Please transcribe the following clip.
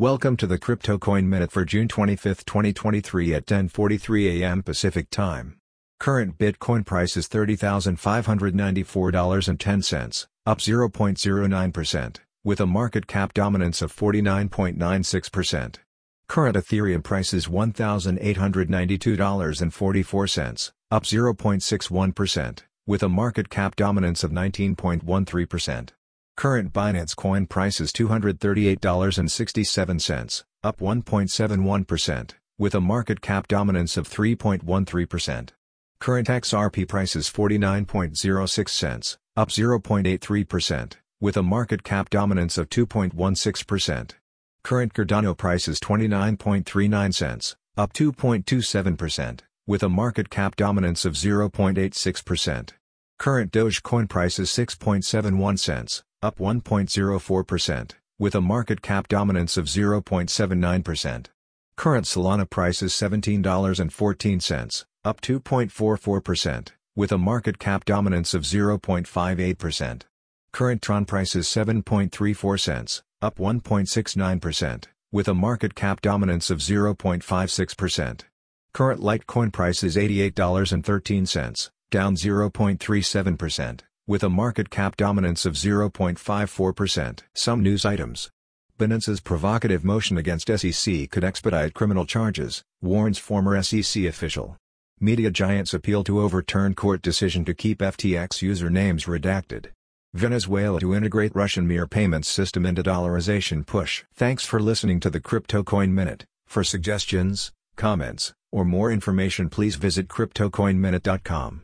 Welcome to the Crypto Coin Minute for June 25, 2023 at 10:43 a.m. Pacific Time. Current Bitcoin price is $30,594.10, up 0.09%, with a market cap dominance of 49.96%. Current Ethereum price is $1,892.44, up 0.61%, with a market cap dominance of 19.13%. Current Binance Coin price is $238.67, up 1.71%, with a market cap dominance of 3.13%. Current XRP price is 49.06 cents, up 0.83%, with a market cap dominance of 2.16%. Current Cardano price is 29.39 cents, up 2.27%, with a market cap dominance of 0.86%. Current Dogecoin price is 6.71 cents, up 1.04%, with a market cap dominance of 0.79%. Current Solana price is $17.14, up 2.44%, with a market cap dominance of 0.58%. Current Tron price is 7.34 cents, up 1.69%, with a market cap dominance of 0.56%. Current Litecoin price is $88.13, down 0.37% with a market cap dominance of 0.54%. Some news items. Binance's provocative motion against SEC could expedite criminal charges, warns former SEC official. Media giants appeal to overturn court decision to keep FTX usernames redacted. Venezuela to integrate Russian Mir payments system in de-dollarization push. Thanks for listening to the Crypto Coin Minute. For suggestions, comments, or more information please visit CryptoCoinMinute.com.